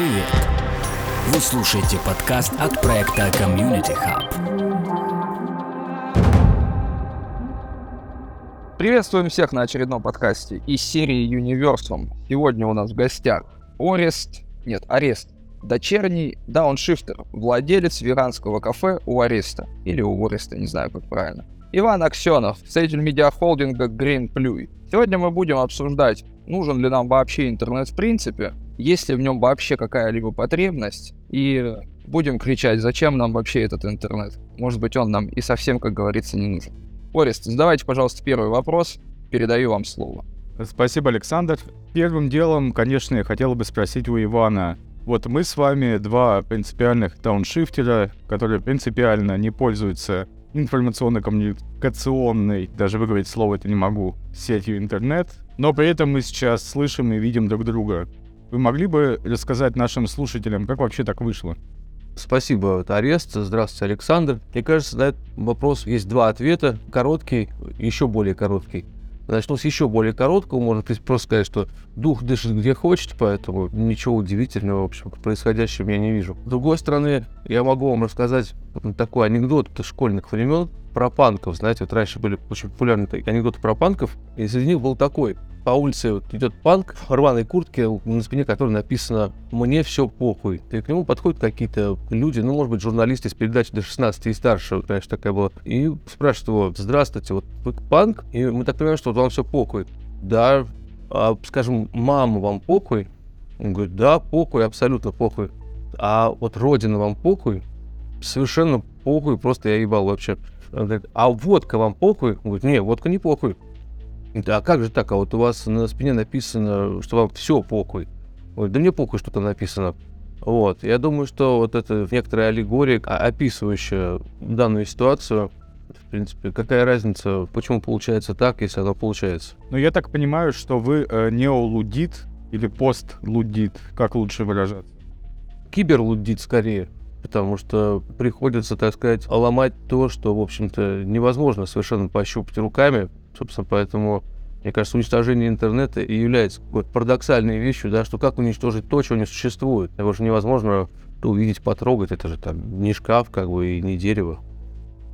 Привет! Вы слушаете подкаст от проекта Community Hub. Приветствуем всех на очередном подкасте из серии Universum. Сегодня у нас в гостях Орест, нет, Арест, дочерний дауншифтер, владелец веранского кафе у Ареста, или у Ореста, не знаю как правильно. Иван Аксенов, создатель медиахолдинга Green Plui. Сегодня мы будем обсуждать, нужен ли нам вообще интернет в принципе, есть ли в нем вообще какая-либо потребность, и будем кричать, зачем нам вообще этот интернет. Может быть, он нам и совсем, как говорится, не нужен. Орест, задавайте, пожалуйста, первый вопрос. Передаю вам слово. Спасибо, Александр. Первым делом, конечно, я хотел бы спросить у Ивана. Вот мы с вами два принципиальных дауншифтера, которые принципиально не пользуются информационно-коммуникационной, даже выговорить слово это не могу, сетью интернет, но при этом мы сейчас слышим и видим друг друга. Вы могли бы рассказать нашим слушателям, как вообще так вышло? Спасибо, это Арест. Здравствуйте, Александр. Мне кажется, на этот вопрос есть два ответа. Короткий, еще более короткий. Начну с еще более короткого. Можно просто сказать, что дух дышит где хочет, поэтому ничего удивительного, в общем, в происходящем я не вижу. С другой стороны, я могу вам рассказать такой анекдот школьных времен про панков. Знаете, вот раньше были очень популярны анекдоты про панков, и среди них был такой по улице вот идет панк в рваной куртке, на спине которой написано «Мне все похуй». И к нему подходят какие-то люди, ну, может быть, журналисты из передачи до 16 и старше, конечно, такая была, и спрашивают его «Здравствуйте, вот вы панк?» И мы так понимаем, что вот вам все похуй. Да, а, скажем, мама вам похуй? Он говорит, да, похуй, абсолютно похуй. А вот родина вам похуй? Совершенно похуй, просто я ебал вообще. Он говорит, а водка вам похуй? Он говорит, не, водка не похуй. Да, а как же так? А вот у вас на спине написано, что вам все похуй. Ой, да мне похуй, что там написано. Вот. Я думаю, что вот это некоторая аллегория, а, описывающая данную ситуацию, в принципе, какая разница, почему получается так, если оно получается? Ну, я так понимаю, что вы э, неолудит или постлудит, как лучше выражаться? Киберлудит скорее, потому что приходится, так сказать, ломать то, что, в общем-то, невозможно совершенно пощупать руками, Собственно, поэтому, мне кажется, уничтожение интернета и является какой-то парадоксальной вещью, да, что как уничтожить то, чего не существует. Его же невозможно увидеть, потрогать, это же там не шкаф, как бы, и не дерево.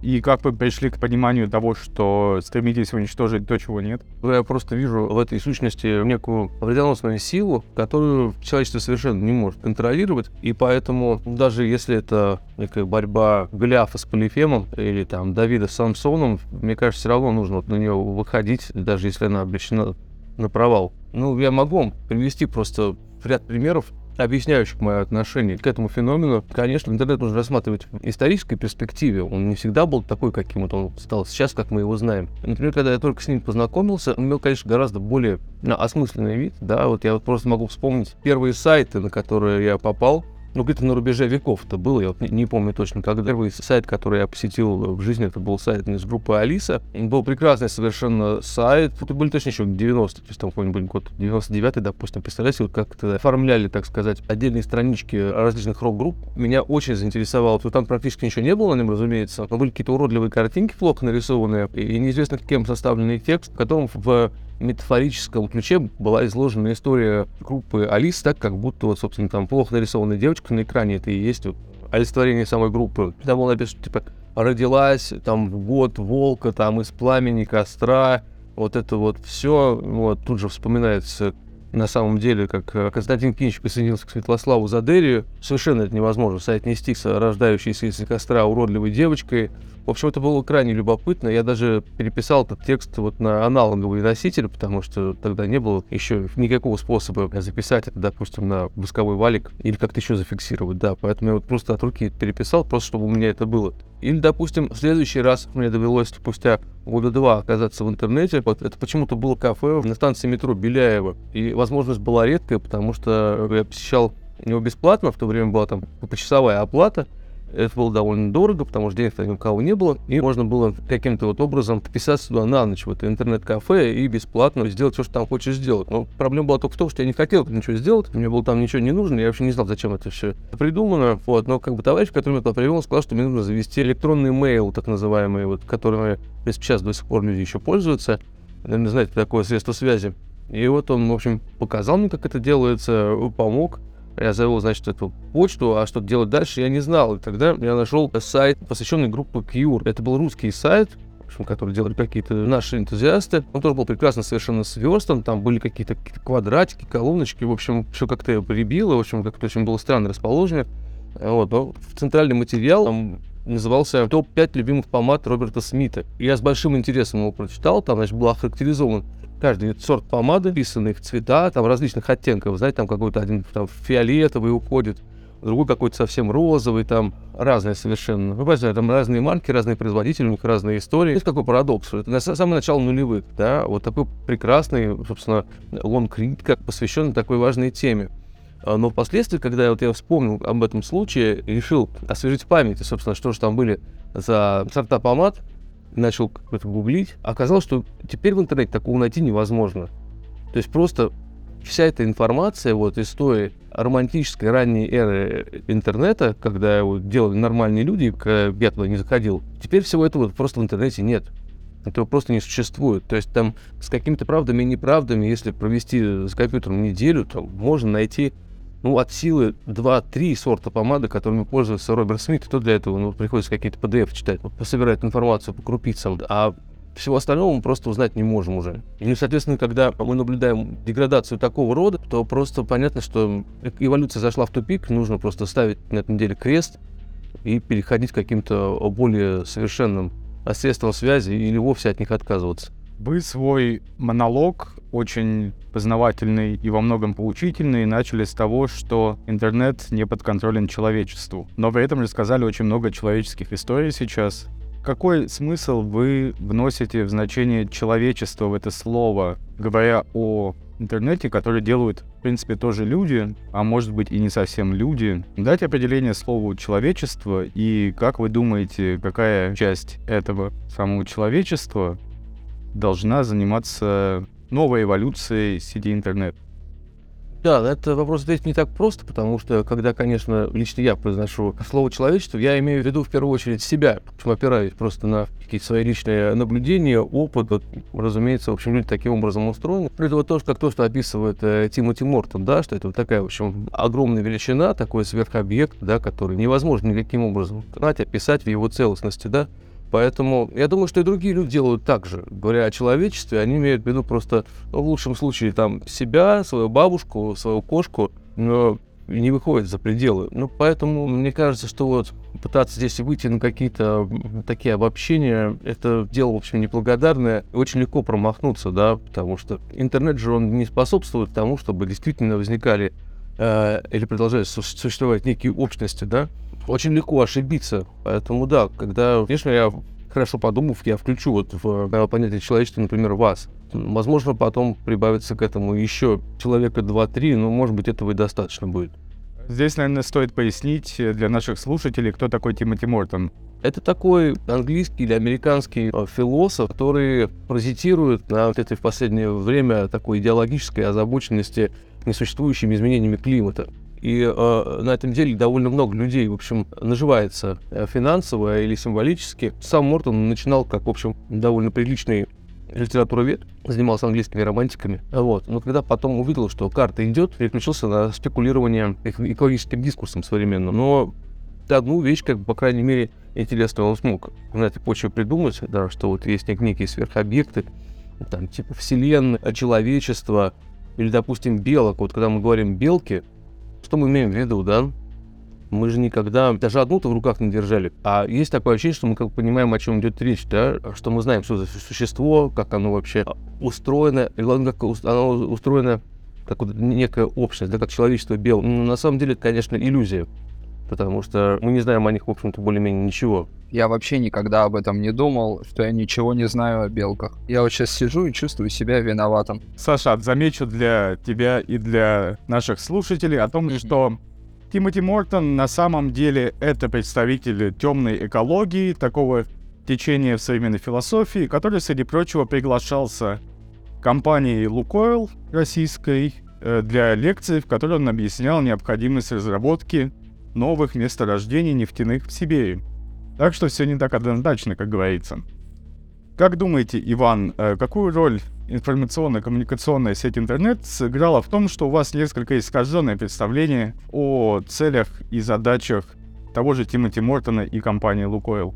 И как вы пришли к пониманию того, что стремитесь уничтожить то, чего нет? Я просто вижу в этой сущности некую вредоносную силу, которую человечество совершенно не может контролировать. И поэтому, даже если это некая борьба Голиафа с Полифемом или там Давида с Самсоном, мне кажется, все равно нужно вот на нее выходить, даже если она обречена на провал. Ну, я могу вам привести просто ряд примеров объясняющих мое отношение к этому феномену. Конечно, интернет нужно рассматривать в исторической перспективе. Он не всегда был такой, каким вот он стал сейчас, как мы его знаем. Например, когда я только с ним познакомился, он имел, конечно, гораздо более осмысленный вид. Да, вот я вот просто могу вспомнить первые сайты, на которые я попал ну, где-то на рубеже веков это было, я вот не, не помню точно, когда. Первый сайт, который я посетил в жизни, это был сайт из группы Алиса. Был прекрасный совершенно сайт, это были точно еще 90 то есть там какой-нибудь год 99 допустим. Представляете, вот как то оформляли, так сказать, отдельные странички различных рок-групп. Меня очень заинтересовало, что там практически ничего не было на нем, разумеется, но были какие-то уродливые картинки плохо нарисованные, и неизвестно кем составленный текст, в котором в метафорическом ключе была изложена история группы Алис, так как будто, вот, собственно, там плохо нарисованная девочка на экране, это и есть вот, олицетворение самой группы. Там было написано, типа, родилась, там, год волка, там, из пламени костра, вот это вот все, вот, тут же вспоминается на самом деле, как э, Константин Кинч присоединился к Светлославу Задерию, совершенно это невозможно соотнести с рождающейся из костра уродливой девочкой, в общем, это было крайне любопытно. Я даже переписал этот текст вот на аналоговый носитель, потому что тогда не было еще никакого способа записать это, допустим, на восковой валик или как-то еще зафиксировать, да. Поэтому я вот просто от руки переписал, просто чтобы у меня это было. Или, допустим, в следующий раз мне довелось спустя года два оказаться в интернете. Вот это почему-то было кафе на станции метро Беляева. И возможность была редкая, потому что я посещал его бесплатно, в то время была там почасовая оплата. Это было довольно дорого, потому что денег ни у кого не было, и можно было каким-то вот образом подписаться туда на ночь в это интернет-кафе и бесплатно сделать все, что там хочешь сделать. Но проблема была только в том, что я не хотел ничего сделать, мне было там ничего не нужно, я вообще не знал, зачем это все придумано. Вот, но как бы товарищ, который меня туда привел, сказал, что мне нужно завести электронный мейл, так называемый, вот, которым сейчас до сих пор люди еще пользуются. Наверное, знаете, такое средство связи. И вот он, в общем, показал мне, как это делается, помог. Я завел, значит, эту почту, а что делать дальше, я не знал. И тогда я нашел сайт, посвященный группе Cure. Это был русский сайт, общем, который делали какие-то наши энтузиасты. Он тоже был прекрасно совершенно сверстан, там были какие-то какие квадратики, колоночки, в общем, все как-то прибило, в общем, как-то очень было странно расположение. Вот, но центральный материал там назывался «Топ-5 любимых помад Роберта Смита». И я с большим интересом его прочитал, там, значит, был охарактеризован каждый сорт помады, вписанный в цвета, там различных оттенков, знаете, там какой-то один там фиолетовый уходит, другой какой-то совсем розовый, там разные совершенно. Вы понимаете, там разные марки, разные производители, у них разные истории. Есть какой парадокс, это на самое начало нулевых, да, вот такой прекрасный, собственно, лонгрид, как посвященный такой важной теме. А, но впоследствии, когда вот я вспомнил об этом случае, решил освежить в памяти, собственно, что же там были за сорта помад, начал как-то гуглить, оказалось, что теперь в интернете такого найти невозможно. То есть просто вся эта информация вот из той романтической ранней эры интернета, когда его делали нормальные люди, когда я туда не заходил, теперь всего этого просто в интернете нет. Этого просто не существует. То есть там с какими-то правдами и неправдами, если провести с компьютером неделю, то можно найти ну, от силы 2-3 сорта помады, которыми пользуется Роберт Смит, и то для этого ну, приходится какие-то PDF читать, собирать информацию по крупицам, а всего остального мы просто узнать не можем уже. И, соответственно, когда мы наблюдаем деградацию такого рода, то просто понятно, что эволюция зашла в тупик, нужно просто ставить на этом деле крест и переходить к каким-то более совершенным средствам связи или вовсе от них отказываться. Вы свой монолог, очень познавательный и во многом поучительный, начали с того, что интернет не подконтролен человечеству. Но при этом рассказали очень много человеческих историй сейчас. Какой смысл вы вносите в значение человечества в это слово, говоря о интернете, который делают, в принципе, тоже люди, а может быть и не совсем люди. Дать определение слову человечество и как вы думаете, какая часть этого самого человечества должна заниматься новой эволюцией сети интернет. Да, на этот вопрос ответить не так просто, потому что, когда, конечно, лично я произношу слово человечество, я имею в виду в первую очередь себя, почему опираюсь просто на какие-то свои личные наблюдения, опыт. Вот, разумеется, в общем, люди таким образом устроены. Это вот тоже как то, что описывает э, Тимоти Мортон, да, что это вот такая, в общем, огромная величина, такой сверхобъект, да, который невозможно никаким образом знать, описать в его целостности, да. Поэтому я думаю, что и другие люди делают так же. Говоря о человечестве, они имеют в виду просто, ну, в лучшем случае, там, себя, свою бабушку, свою кошку, но не выходят за пределы. Ну, поэтому мне кажется, что вот пытаться здесь выйти на какие-то такие обобщения, это дело, в общем, неблагодарное. Очень легко промахнуться, да, потому что интернет же, он не способствует тому, чтобы действительно возникали э, или продолжают существовать некие общности, да, очень легко ошибиться. Поэтому да, когда, конечно, я хорошо подумав, я включу вот в э, понятие человечества, например, вас. Возможно, потом прибавится к этому еще человека 2-3, но, может быть, этого и достаточно будет. Здесь, наверное, стоит пояснить для наших слушателей, кто такой Тимоти Мортон. Это такой английский или американский э, философ, который паразитирует на вот этой в последнее время такой идеологической озабоченности несуществующими изменениями климата. И э, на этом деле довольно много людей, в общем, наживается э, финансово или символически. Сам Мортон начинал как, в общем, довольно приличный литературовед, занимался английскими романтиками. Вот. Но когда потом увидел, что карта идет, переключился на спекулирование экологическим дискурсом современным. Но одну вещь, как бы, по крайней мере, интересную он смог на этой почве придумать, да, что вот есть некие сверхобъекты, там, типа Вселенная, человечество, или, допустим, белок. Вот когда мы говорим белки, что мы имеем в виду, да? Мы же никогда даже одну-то в руках не держали. А есть такое ощущение, что мы как понимаем, о чем идет речь, да? Что мы знаем, что за существо, как оно вообще устроено, и главное, как оно устроено, как вот некая общность, да, как человечество бел. Но на самом деле это, конечно, иллюзия. Потому что мы не знаем о них, в общем-то, более-менее ничего. Я вообще никогда об этом не думал, что я ничего не знаю о белках. Я вот сейчас сижу и чувствую себя виноватым. Саша, замечу для тебя и для наших слушателей о том, что Тимоти Мортон на самом деле это представитель темной экологии, такого течения в современной философии, который, среди прочего, приглашался компанией Лукойл российской э, для лекции, в которой он объяснял необходимость разработки новых месторождений нефтяных в Сибири. Так что все не так однозначно, как говорится. Как думаете, Иван, э, какую роль информационно-коммуникационная сеть интернет сыграла в том, что у вас несколько искаженное представление о целях и задачах того же Тимоти Мортона и компании Лукойл.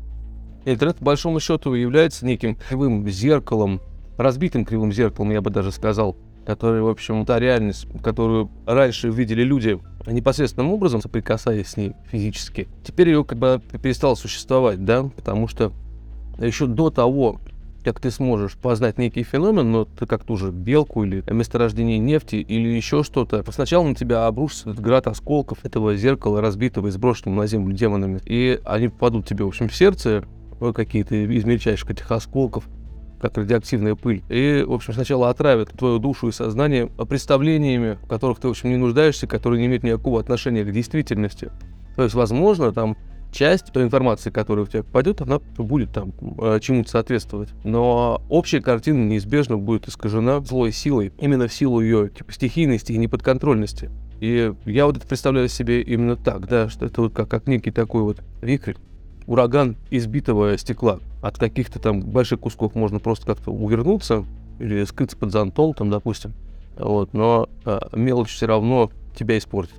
Интернет, по большому счету, является неким кривым зеркалом, разбитым кривым зеркалом, я бы даже сказал, который, в общем, та реальность, которую раньше видели люди непосредственным образом, соприкасаясь с ней физически, теперь ее как бы перестало существовать, да, потому что еще до того, как ты сможешь познать некий феномен, но ты как ту же белку или месторождение нефти или еще что-то, сначала на тебя обрушится этот град осколков этого зеркала, разбитого и сброшенного на землю демонами, и они попадут тебе, в общем, в сердце, какие-то из мельчайших этих осколков, как радиоактивная пыль. И, в общем, сначала отравят твою душу и сознание представлениями, в которых ты, в общем, не нуждаешься, которые не имеют никакого отношения к действительности. То есть, возможно, там часть той информации, которая у тебя попадет, она будет там э, чему-то соответствовать. Но общая картина неизбежно будет искажена злой силой, именно в силу ее типа, стихийности и неподконтрольности. И я вот это представляю себе именно так, да, что это вот как, как некий такой вот вихрь, ураган избитого стекла. От каких-то там больших кусков можно просто как-то увернуться или скрыться под зонтом, там, допустим. Вот, но э, мелочь все равно тебя испортит.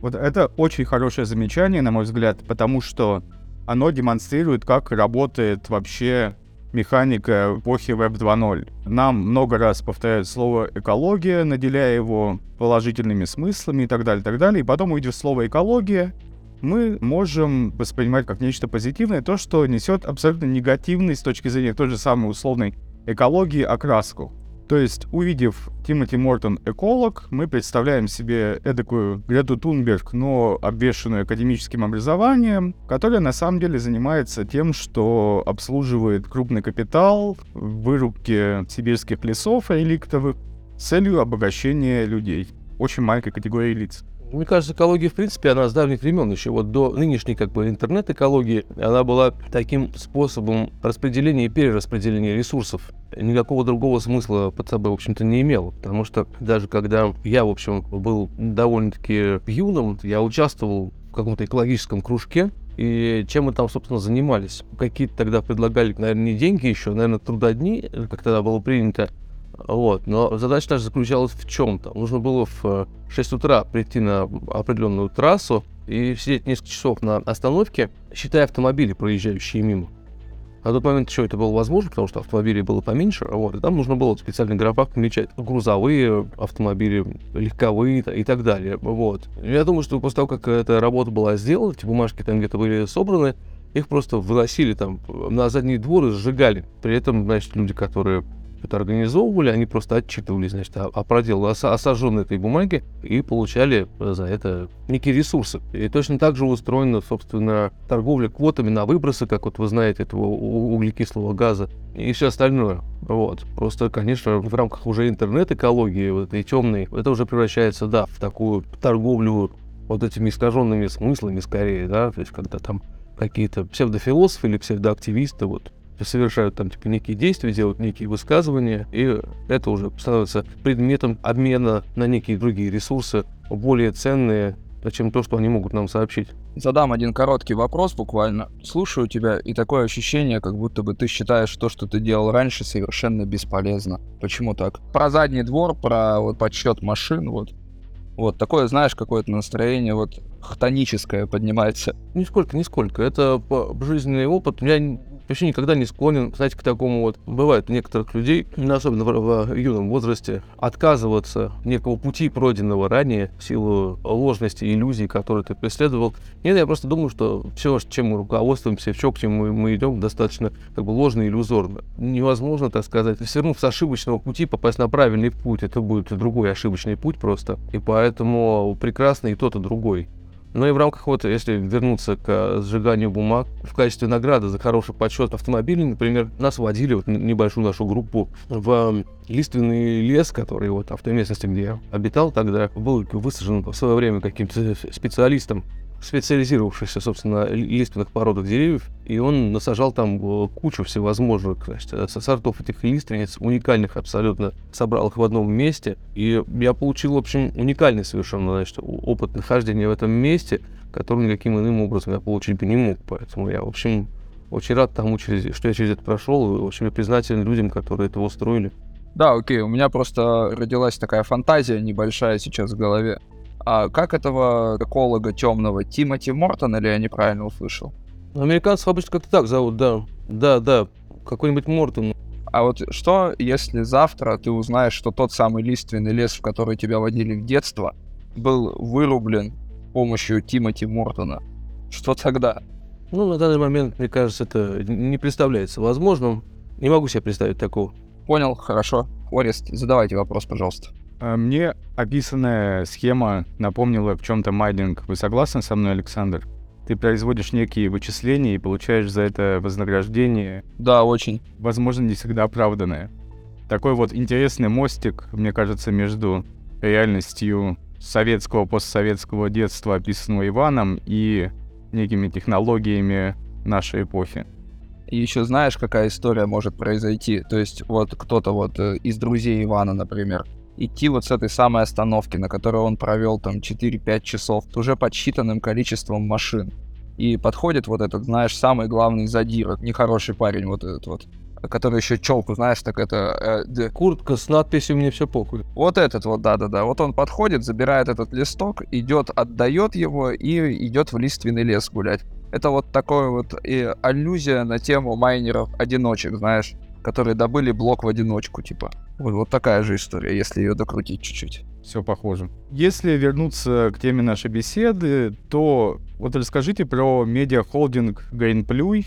Вот это очень хорошее замечание, на мой взгляд, потому что оно демонстрирует, как работает вообще механика эпохи Web 2.0. Нам много раз повторяют слово «экология», наделяя его положительными смыслами и так далее, и так далее. И потом, увидев слово «экология», мы можем воспринимать как нечто позитивное то, что несет абсолютно негативный с точки зрения той же самой условной экологии окраску. То есть, увидев Тимоти Мортон эколог, мы представляем себе эдакую Грету Тунберг, но обвешенную академическим образованием, которая на самом деле занимается тем, что обслуживает крупный капитал в вырубке сибирских лесов реликтовых с целью обогащения людей. Очень маленькой категории лиц. Мне кажется, экология, в принципе, она с давних времен, еще вот до нынешней как бы интернет-экологии, она была таким способом распределения и перераспределения ресурсов. Никакого другого смысла под собой, в общем-то, не имел. Потому что даже когда я, в общем, был довольно-таки юным, я участвовал в каком-то экологическом кружке, и чем мы там, собственно, занимались? Какие-то тогда предлагали, наверное, не деньги еще, наверное, трудодни, как тогда было принято, вот. Но задача наша заключалась в чем-то. Нужно было в 6 утра прийти на определенную трассу и сидеть несколько часов на остановке, считая автомобили, проезжающие мимо. На тот момент еще это было возможно, потому что автомобилей было поменьше, вот, и там нужно было в специальных помечать грузовые автомобили, легковые и так далее, вот. Я думаю, что после того, как эта работа была сделана, эти бумажки там где-то были собраны, их просто выносили там на задний двор и сжигали. При этом, значит, люди, которые это организовывали, они просто отчитывались, значит, о, о проделе, о, о этой бумаге и получали за это некие ресурсы. И точно так же устроена, собственно, торговля квотами на выбросы, как вот вы знаете, этого углекислого газа и все остальное. Вот. Просто, конечно, в рамках уже интернет-экологии, вот этой темной, это уже превращается, да, в такую торговлю вот этими искаженными смыслами скорее, да, то есть когда там какие-то псевдофилософы или псевдоактивисты вот совершают там типа некие действия, делают некие высказывания, и это уже становится предметом обмена на некие другие ресурсы, более ценные, чем то, что они могут нам сообщить. Задам один короткий вопрос буквально. Слушаю тебя, и такое ощущение, как будто бы ты считаешь то, что ты делал раньше, совершенно бесполезно. Почему так? Про задний двор, про вот подсчет машин, вот. Вот такое, знаешь, какое-то настроение вот хтоническое поднимается. Нисколько, нисколько. Это жизненный опыт. У меня вообще никогда не склонен, знаете, к такому вот. Бывает у некоторых людей, особенно в, в юном возрасте, отказываться некого пути, пройденного ранее, в силу ложности, иллюзий, которые ты преследовал. Нет, я просто думаю, что все, чем мы руководствуемся, все, к чему мы, мы идем, достаточно как бы ложно и иллюзорно. Невозможно, так сказать, свернув с ошибочного пути, попасть на правильный путь. Это будет другой ошибочный путь просто. И поэтому прекрасно и тот, и другой. Ну и в рамках вот, если вернуться к э, сжиганию бумаг, в качестве награды за хороший подсчет автомобилей, например, нас водили, вот небольшую нашу группу, в лиственный лес, который вот в той местности, где я обитал тогда, был высажен в свое время каким-то специалистом специализировавшийся, собственно, лиственных породах деревьев, и он насажал там э, кучу всевозможных значит, э, сортов этих лиственниц, уникальных абсолютно, собрал их в одном месте, и я получил, в общем, уникальный совершенно, значит, опыт нахождения в этом месте, который никаким иным образом я получить бы не мог, поэтому я, в общем, очень рад тому, что я через это прошел, и очень признателен людям, которые это устроили. Да, окей, у меня просто родилась такая фантазия небольшая сейчас в голове. А как этого эколога темного Тимоти Мортон, или я неправильно услышал? Американцев обычно как-то так зовут, да. Да, да, какой-нибудь Мортон. А вот что, если завтра ты узнаешь, что тот самый лиственный лес, в который тебя водили в детство, был вырублен с помощью Тимоти Мортона? Что тогда? Ну, на данный момент, мне кажется, это не представляется возможным. Не могу себе представить такого. Понял, хорошо. Орест, задавайте вопрос, пожалуйста. А Мне описанная схема напомнила в чем-то майнинг. Вы согласны со мной, Александр? Ты производишь некие вычисления и получаешь за это вознаграждение, Да, очень. возможно, не всегда оправданное. Такой вот интересный мостик, мне кажется, между реальностью советского, постсоветского детства, описанного Иваном, и некими технологиями нашей эпохи. И еще знаешь, какая история может произойти? То есть вот кто-то вот э, из друзей Ивана, например, идти вот с этой самой остановки, на которой он провел там 4-5 часов, с уже подсчитанным количеством машин. И подходит вот этот, знаешь, самый главный задир, нехороший парень вот этот вот, который еще челку, знаешь, так это... э, Куртка с надписью «Мне все похуй». Вот этот вот, да-да-да. Вот он подходит, забирает этот листок, идет, отдает его и идет в лиственный лес гулять. Это вот такое вот и аллюзия на тему майнеров-одиночек, знаешь, которые добыли блок в одиночку, типа. Вот, вот такая же история, если ее докрутить чуть-чуть. Все похоже. Если вернуться к теме нашей беседы, то вот расскажите про медиахолдинг Gainplui,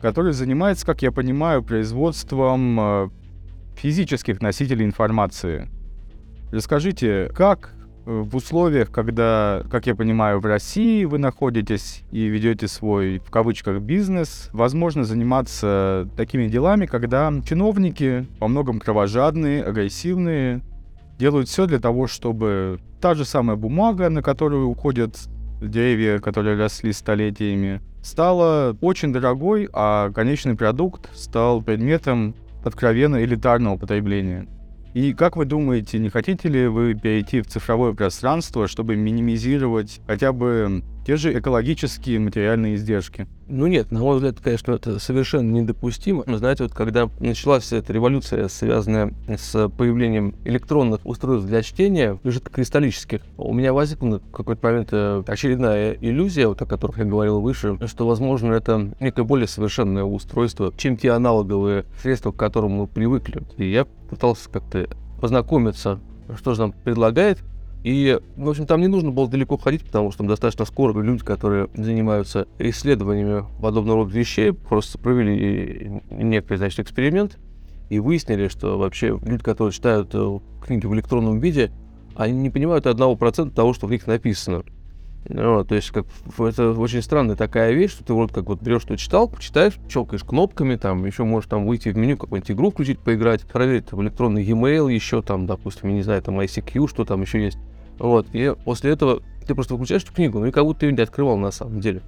который занимается, как я понимаю, производством э, физических носителей информации. Расскажите, как в условиях, когда, как я понимаю, в России вы находитесь и ведете свой, в кавычках, бизнес, возможно заниматься такими делами, когда чиновники, во многом кровожадные, агрессивные, делают все для того, чтобы та же самая бумага, на которую уходят деревья, которые росли столетиями, стала очень дорогой, а конечный продукт стал предметом откровенно элитарного потребления. И как вы думаете, не хотите ли вы перейти в цифровое пространство, чтобы минимизировать хотя бы те же экологические материальные издержки? Ну нет, на мой взгляд, конечно, это совершенно недопустимо. Знаете, вот когда началась вся эта революция, связанная с появлением электронных устройств для чтения, кристаллических, у меня возникла в какой-то момент э, очередная иллюзия, вот о которых я говорил выше, что, возможно, это некое более совершенное устройство, чем те аналоговые средства, к которым мы привыкли. И я пытался как-то познакомиться, что же нам предлагает, и, в общем, там не нужно было далеко ходить, потому что там достаточно скоро люди, которые занимаются исследованиями подобного рода вещей, просто провели некий, значит, эксперимент и выяснили, что вообще люди, которые читают э, книги в электронном виде, они не понимают одного процента того, что в них написано. Ну, то есть, как, это очень странная такая вещь, что ты вот как вот берешь, что читал, читаешь, щелкаешь кнопками, там, еще можешь там выйти в меню, какую-нибудь игру включить, поиграть, проверить там электронный e-mail еще, там, допустим, я не знаю, там ICQ, что там еще есть. Вот, и после этого ты просто выключаешь эту книгу, ну и как будто ты ее не открывал на самом деле.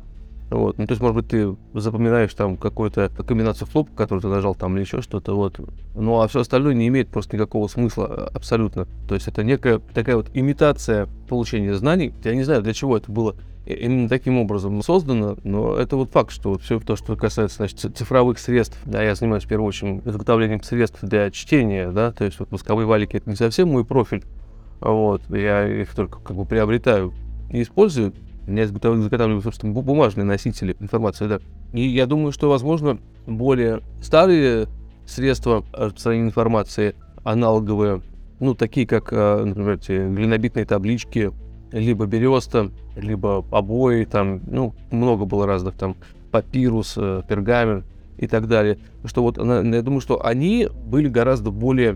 Вот, ну то есть, может быть, ты запоминаешь там какую-то комбинацию флоп, которую ты нажал там или еще что-то, вот. Ну а все остальное не имеет просто никакого смысла а, абсолютно. То есть это некая такая вот имитация получения знаний. Я не знаю, для чего это было именно таким образом создано, но это вот факт, что вот все то, что касается значит, ци- цифровых средств, да, я занимаюсь в первую очередь изготовлением средств для чтения, да, то есть вот восковые валики это не совсем мой профиль, вот, я их только как бы приобретаю и использую. Изготавливаю, изготавливаю, собственно, бу- бумажные носители информации, да. И я думаю, что, возможно, более старые средства распространения информации, аналоговые, ну, такие как, э, например, те глинобитные таблички, либо береста, либо обои, там, ну, много было разных, там, папирус, э, пергамент и так далее. Что вот, я думаю, что они были гораздо более...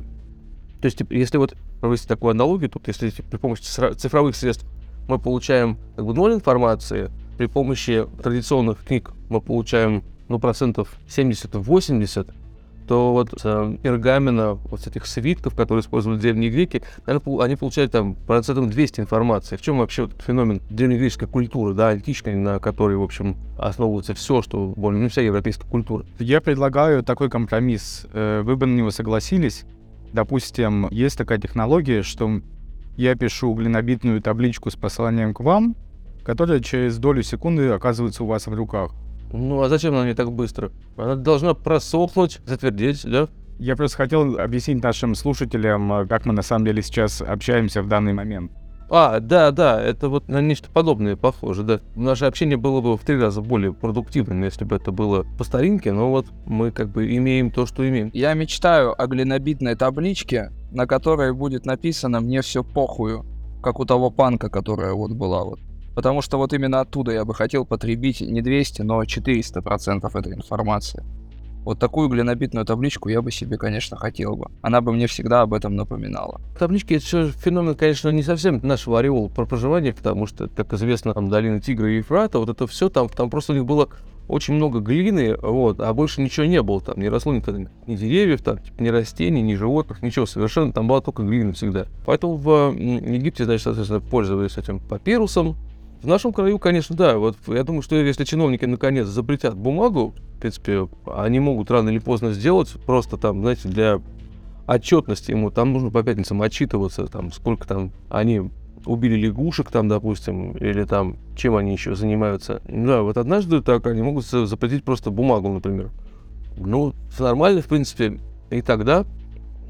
То есть, если вот провести такую аналогию, то если при помощи цифровых средств мы получаем как бы ноль информации, при помощи традиционных книг мы получаем, ну, процентов 70-80, то вот с э, пергамена, вот этих свитков, которые использовали древние греки, наверное, они получают там процентов 200 информации. В чем вообще вот феномен древнегреческой культуры, да, античной, на которой, в общем, основывается все, что более, ну, вся европейская культура. Я предлагаю такой компромисс. Э, Вы бы на него согласились? Допустим, есть такая технология, что я пишу глинобитную табличку с посланием к вам, которая через долю секунды оказывается у вас в руках. Ну, а зачем она не так быстро? Она должна просохнуть, затвердеть, да? Я просто хотел объяснить нашим слушателям, э, как мы на самом деле сейчас общаемся в данный момент. А, да, да, это вот на нечто подобное похоже, да. Наше общение было бы в три раза более продуктивным, если бы это было по старинке, но вот мы как бы имеем то, что имеем. Я мечтаю о глинобитной табличке, на которой будет написано «Мне все похую», как у того панка, которая вот была вот. Потому что вот именно оттуда я бы хотел потребить не 200, но 400% этой информации. Вот такую глинобитную табличку я бы себе, конечно, хотел бы. Она бы мне всегда об этом напоминала. Таблички — это все феномен, конечно, не совсем нашего ореола про проживание, потому что, как известно, там долина Тигра и Ефрата, вот это все там, там просто у них было очень много глины, вот, а больше ничего не было там, не росло ни, ни деревьев, там, типа, ни растений, ни животных, ничего совершенно, там была только глина всегда. Поэтому в Египте, значит, соответственно, пользовались этим папирусом, в нашем краю, конечно, да. Вот я думаю, что если чиновники наконец запретят бумагу, в принципе, они могут рано или поздно сделать, просто там, знаете, для отчетности ему, там нужно по пятницам отчитываться, там, сколько там они убили лягушек, там, допустим, или там, чем они еще занимаются. Да, вот однажды так они могут запретить просто бумагу, например. Ну, нормально, в принципе, и тогда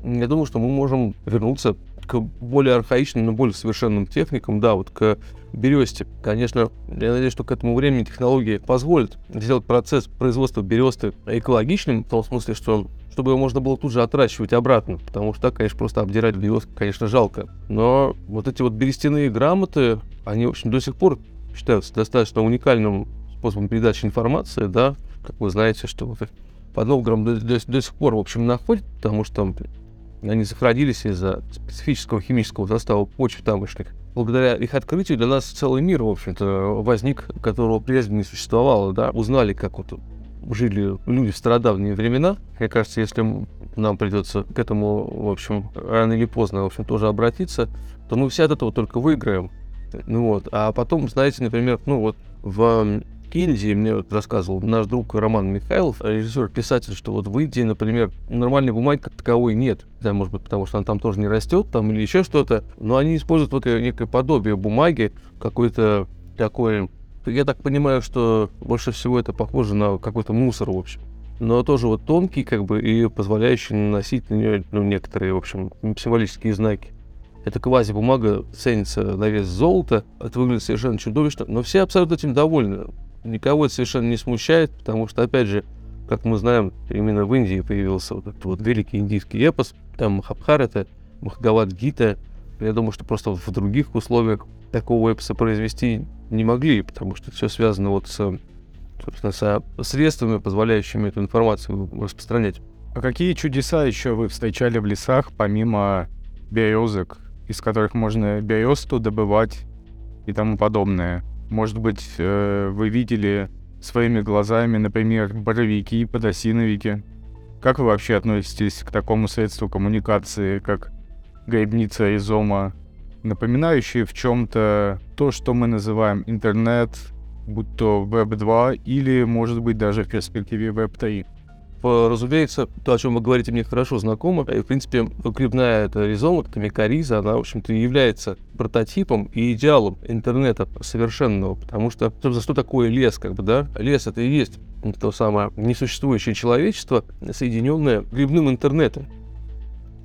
я думаю, что мы можем вернуться к более архаичным, но более совершенным техникам, да, вот к бересте. Конечно, я надеюсь, что к этому времени технологии позволят сделать процесс производства бересты экологичным, в том смысле, что чтобы его можно было тут же отращивать обратно, потому что так, конечно, просто обдирать березку, конечно, жалко. Но вот эти вот берестяные грамоты, они, в общем, до сих пор считаются достаточно уникальным способом передачи информации, да, как вы знаете, что вот под Новгородом до, до, до сих пор, в общем, находят, потому что они сохранились из-за специфического химического состава почв тамошних. Благодаря их открытию для нас целый мир, в общем-то, возник, которого прежде не существовало, да. Узнали, как вот жили люди в стародавние времена. Мне кажется, если нам придется к этому, в общем, рано или поздно, в общем, тоже обратиться, то мы все от этого только выиграем. Ну вот. А потом, знаете, например, ну вот в Индии, мне вот рассказывал наш друг Роман Михайлов, режиссер, писатель, что вот в Индии, например, нормальной бумаги как таковой нет. Да, может быть, потому что она там тоже не растет, там или еще что-то. Но они используют вот некое подобие бумаги, какой-то такой... Я так понимаю, что больше всего это похоже на какой-то мусор, в общем но тоже вот тонкий, как бы, и позволяющий наносить на нее ну, некоторые, в общем, символические знаки. Эта квази-бумага ценится на вес золота, это выглядит совершенно чудовищно, но все абсолютно этим довольны никого это совершенно не смущает, потому что, опять же, как мы знаем, именно в Индии появился вот этот вот великий индийский эпос, там Махабхарата, Махагавад-гита. Я думаю, что просто в других условиях такого эпоса произвести не могли, потому что все связано вот с, собственно, со средствами, позволяющими эту информацию распространять. А какие чудеса еще вы встречали в лесах, помимо березок, из которых можно бересту добывать и тому подобное? Может быть, э, вы видели своими глазами, например, боровики, подосиновики. Как вы вообще относитесь к такому средству коммуникации, как грибница ризома, напоминающие в чем-то то, что мы называем интернет, будь то Web 2 или, может быть, даже в перспективе Web 3? Разумеется, то, о чем вы говорите, мне хорошо знакомо. И, в принципе, грибная эта ризома, эта микориза, она, в общем-то, является прототипом и идеалом интернета совершенного, потому что, собственно, что такое лес, как бы, да? Лес — это и есть то самое несуществующее человечество, соединенное грибным интернетом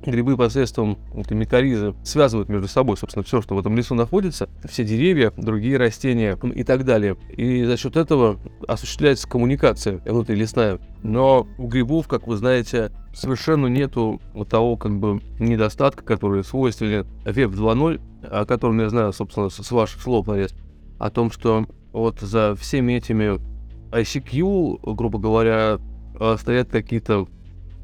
грибы посредством этой микоризы связывают между собой, собственно, все, что в этом лесу находится, все деревья, другие растения и так далее. И за счет этого осуществляется коммуникация внутрилесная. Но у грибов, как вы знаете, совершенно нету вот того как бы недостатка, который свойственен Web 2.0, о котором я знаю, собственно, с ваших слов, Арест, о том, что вот за всеми этими ICQ, грубо говоря, стоят какие-то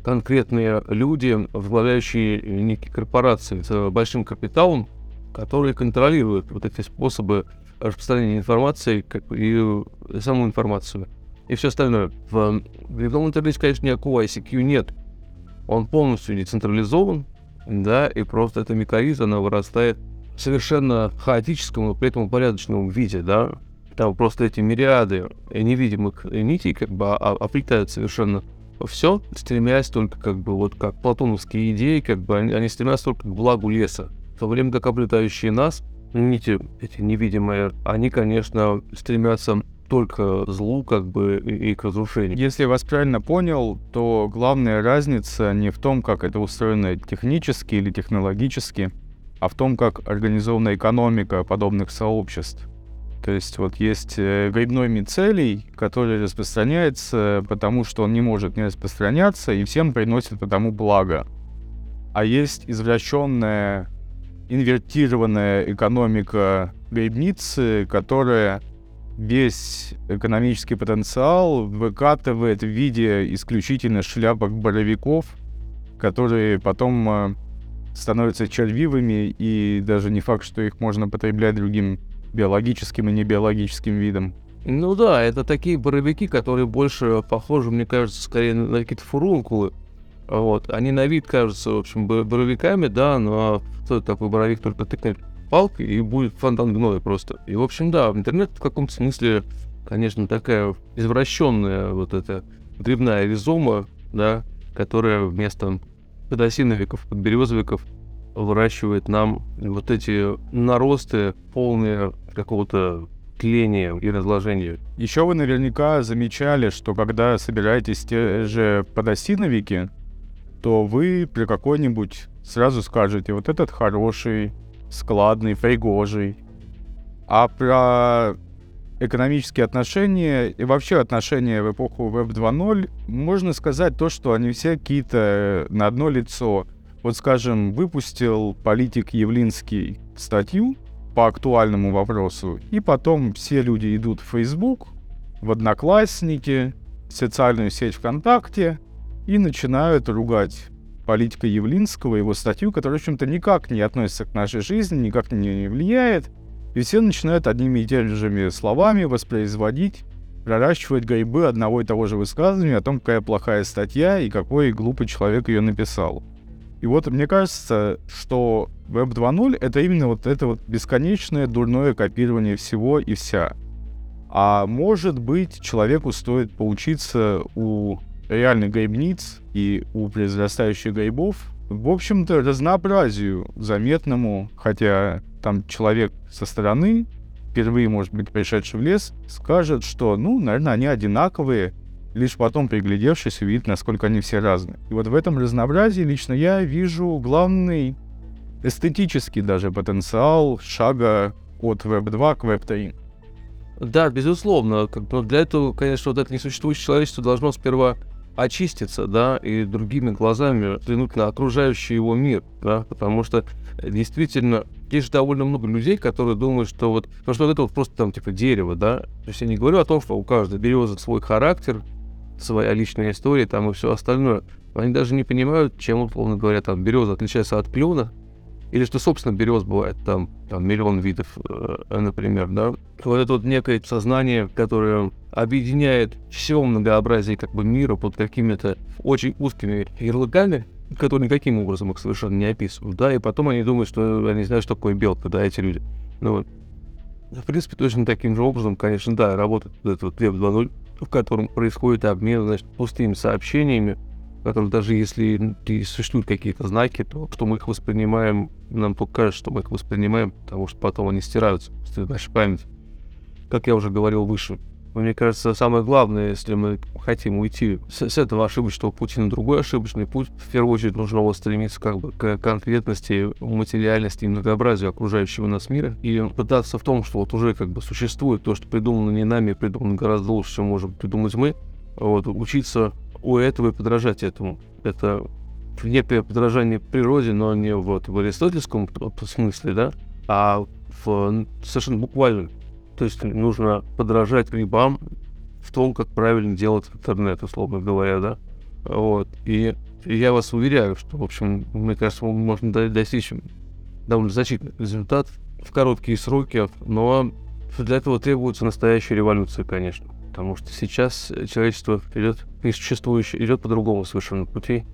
конкретные люди, возглавляющие некие корпорации с большим капиталом, которые контролируют вот эти способы распространения информации как и саму информацию. И все остальное. В грибном интернете, конечно, никакого ICQ нет. Он полностью децентрализован, да, и просто эта микориза, она вырастает в совершенно хаотическом, но при этом упорядоченном виде, да. Там просто эти мириады невидимых нитей как бы оплетают совершенно все, стремясь только как бы вот как платоновские идеи, как бы они, они стремятся только к благу леса. В то время как облетающие нас, нити эти невидимые, они, конечно, стремятся только злу, как бы, и, к разрушению. Если я вас правильно понял, то главная разница не в том, как это устроено технически или технологически, а в том, как организована экономика подобных сообществ. То есть вот есть э, грибной мицелий, который распространяется, потому что он не может не распространяться, и всем приносит потому благо. А есть извращенная, инвертированная экономика грибницы, которая весь экономический потенциал выкатывает в виде исключительно шляпок боровиков, которые потом э, становятся червивыми, и даже не факт, что их можно потреблять другим биологическим и небиологическим видом. Ну да, это такие боровики, которые больше похожи, мне кажется, скорее на какие-то фурункулы. Вот. Они на вид кажутся, в общем, боровиками, да, но кто такой боровик только тыкнет палкой и будет фонтан гноя просто. И, в общем, да, интернет в каком-то смысле, конечно, такая извращенная вот эта грибная ризома, да, которая вместо подосиновиков, подберезовиков выращивает нам вот эти наросты, полные какого-то тления и разложения. Еще вы наверняка замечали, что когда собираетесь те же подосиновики, то вы при какой-нибудь сразу скажете, вот этот хороший, складный, пригожий. А про экономические отношения и вообще отношения в эпоху Web 2.0 можно сказать то, что они все какие-то на одно лицо. Вот, скажем, выпустил политик Явлинский статью по актуальному вопросу, и потом все люди идут в Facebook, в Одноклассники, в социальную сеть ВКонтакте и начинают ругать политика Явлинского, его статью, которая, в общем-то, никак не относится к нашей жизни, никак не влияет. И все начинают одними и теми же словами воспроизводить, проращивать грибы одного и того же высказывания о том, какая плохая статья и какой глупый человек ее написал. И вот мне кажется, что Web 2.0 это именно вот это вот бесконечное дурное копирование всего и вся. А может быть, человеку стоит поучиться у реальных грибниц и у произрастающих грибов, в общем-то, разнообразию заметному, хотя там человек со стороны, впервые, может быть, пришедший в лес, скажет, что, ну, наверное, они одинаковые, лишь потом, приглядевшись, увидит, насколько они все разные. И вот в этом разнообразии лично я вижу главный эстетический даже потенциал шага от Web 2 к Web 3. Да, безусловно. Но для этого, конечно, вот это несуществующее человечество должно сперва очиститься, да, и другими глазами взглянуть на окружающий его мир, да, потому что э, действительно есть же довольно много людей, которые думают, что вот, потому что вот это вот просто там типа дерево, да, то есть я не говорю о том, что у каждой березы свой характер, своя личная история там и все остальное. Они даже не понимают, чем, условно говоря, там береза отличается от клена, или что, собственно, берез бывает там, там миллион видов, э, например, да. Вот это вот некое сознание, которое объединяет все многообразие как бы мира под какими-то очень узкими ярлыками, которые никаким образом их совершенно не описывают, да, и потом они думают, что они знают, что такое белка, да, эти люди. Ну вот. В принципе, точно таким же образом, конечно, да, работает этот вот Web 2.0, в котором происходит обмен, значит, пустыми сообщениями, которые даже если существуют какие-то знаки, то что мы их воспринимаем, нам только кажется, что мы их воспринимаем, потому что потом они стираются с нашей памяти. Как я уже говорил выше, мне кажется, самое главное, если мы хотим уйти с, с этого ошибочного пути на другой ошибочный путь, в первую очередь нужно вот стремиться как бы к конкретности, материальности и многообразию окружающего нас мира и пытаться в том, что вот уже как бы существует то, что придумано не нами, придумано гораздо лучше, чем можем придумать мы, вот, учиться у этого и подражать этому. Это некое подражание природе, но не вот в аристотельском смысле, да, а в совершенно буквально. То есть нужно подражать грибам в том, как правильно делать интернет, условно говоря, да. Вот. И, я вас уверяю, что, в общем, мне кажется, можно достичь довольно значительный результат в короткие сроки, но для этого требуется настоящая революция, конечно. Потому что сейчас человечество идет, несуществующее, идет по другому совершенно пути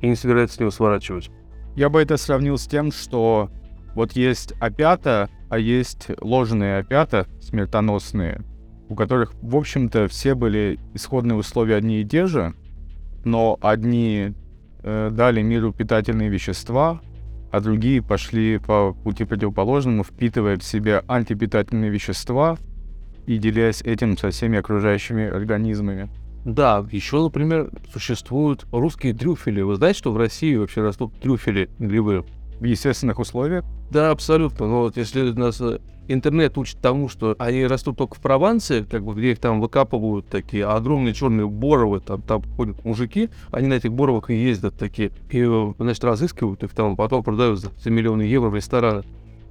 и не собирается с него сворачивать. Я бы это сравнил с тем, что вот есть опята, а есть ложные опята, смертоносные, у которых, в общем-то, все были исходные условия одни и те же, но одни э, дали миру питательные вещества, а другие пошли по пути противоположному, впитывая в себя антипитательные вещества, и делясь этим со всеми окружающими организмами. Да, еще, например, существуют русские трюфели. Вы знаете, что в России вообще растут трюфели грибы? В естественных условиях Да, абсолютно. Но вот если нас э, интернет учит тому, что они растут только в Провансе, как бы где их там выкапывают такие огромные черные боровы, там, там ходят мужики, они на этих боровых и ездят такие, и, э, значит, разыскивают их там, потом продают за, за миллионы евро в рестораны.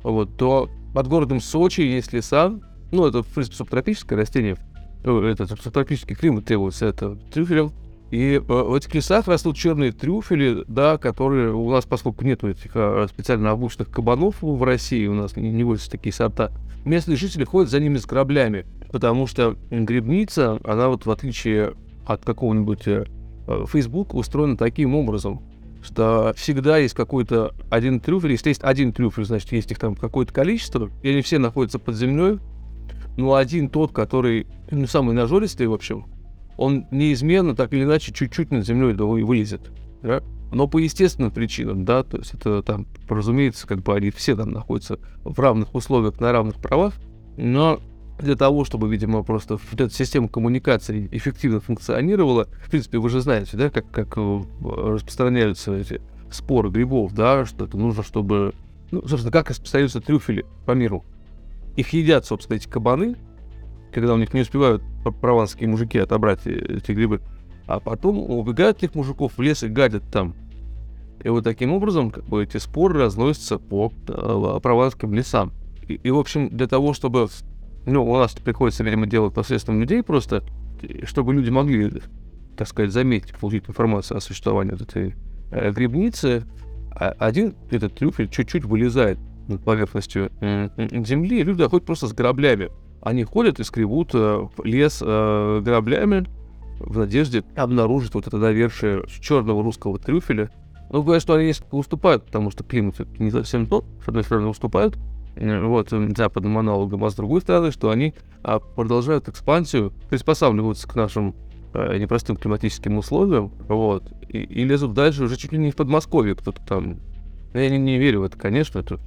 Вот, то под городом Сочи есть леса, ну, это, в принципе, субтропическое растение, э, это субтропический климат требуется, это трюфелем, и э, в этих лесах растут черные трюфели, да, которые у нас, поскольку нет этих а, специально обученных кабанов в России, у нас не, не водятся такие сорта, местные жители ходят за ними с граблями, потому что грибница, она вот в отличие от какого-нибудь э, Facebook устроена таким образом, что всегда есть какой-то один трюфель. Если есть один трюфель, значит, есть их там какое-то количество, и они все находятся под землей. Но один тот, который ну, самый нажористый, в общем, он неизменно, так или иначе, чуть-чуть над землей вылезет. Да? Но по естественным причинам, да, то есть это там, разумеется, как бы они все там находятся в равных условиях, на равных правах, но для того, чтобы, видимо, просто вот эта система коммуникации эффективно функционировала, в принципе, вы же знаете, да, как, как э, распространяются эти споры грибов, да, что это нужно, чтобы... Ну, собственно, как распространяются трюфели по миру. Их едят, собственно, эти кабаны, когда у них не успевают прованские мужики отобрать э, эти грибы, а потом убегают этих мужиков в лес и гадят там. И вот таким образом как бы, эти споры разносятся по э, прованским лесам. И, и, в общем, для того, чтобы... Ну, у нас приходится, видимо, делать посредством людей просто, чтобы люди могли, так сказать, заметить, получить информацию о существовании этой э, грибницы, а один этот трюфель чуть-чуть вылезает над поверхностью э, земли, и люди ходят просто с граблями они ходят и скребут э, лес э, граблями в надежде обнаружить вот это довершие черного русского трюфеля. Ну, говорят, что они несколько уступают, потому что климат не совсем тот. С одной стороны, уступают э, вот, западным аналогам, а с другой стороны, что они а, продолжают экспансию, приспосабливаются к нашим непростым климатическим условиям, вот, и, и лезут дальше уже чуть ли не в Подмосковье кто-то там. Я не, не верю в это, конечно, это